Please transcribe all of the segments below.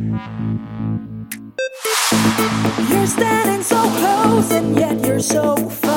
You're standing so close and yet you're so far.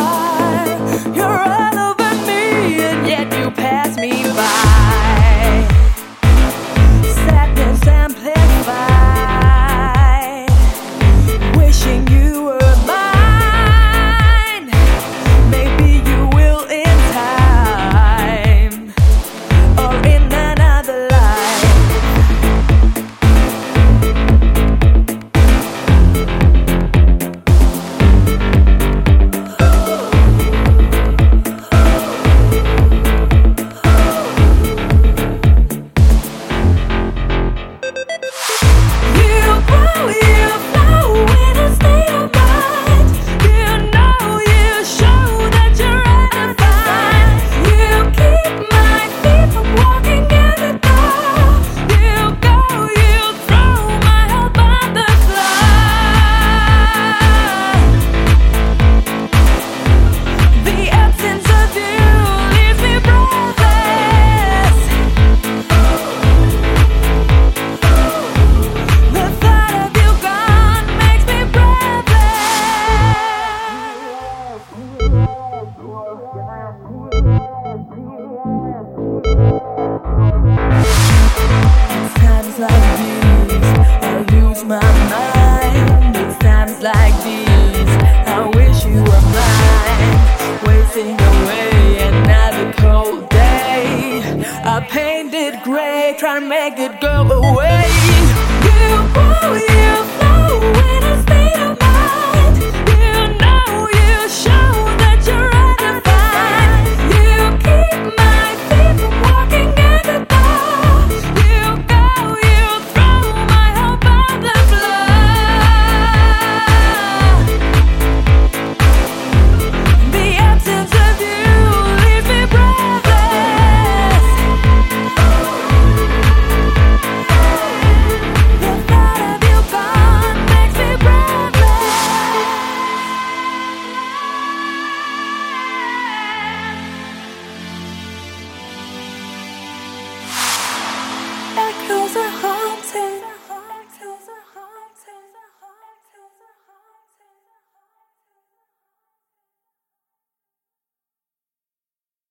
My mind. It's times like these I wish you were mine. Wasting away another cold day. I painted gray, trying to make it go away.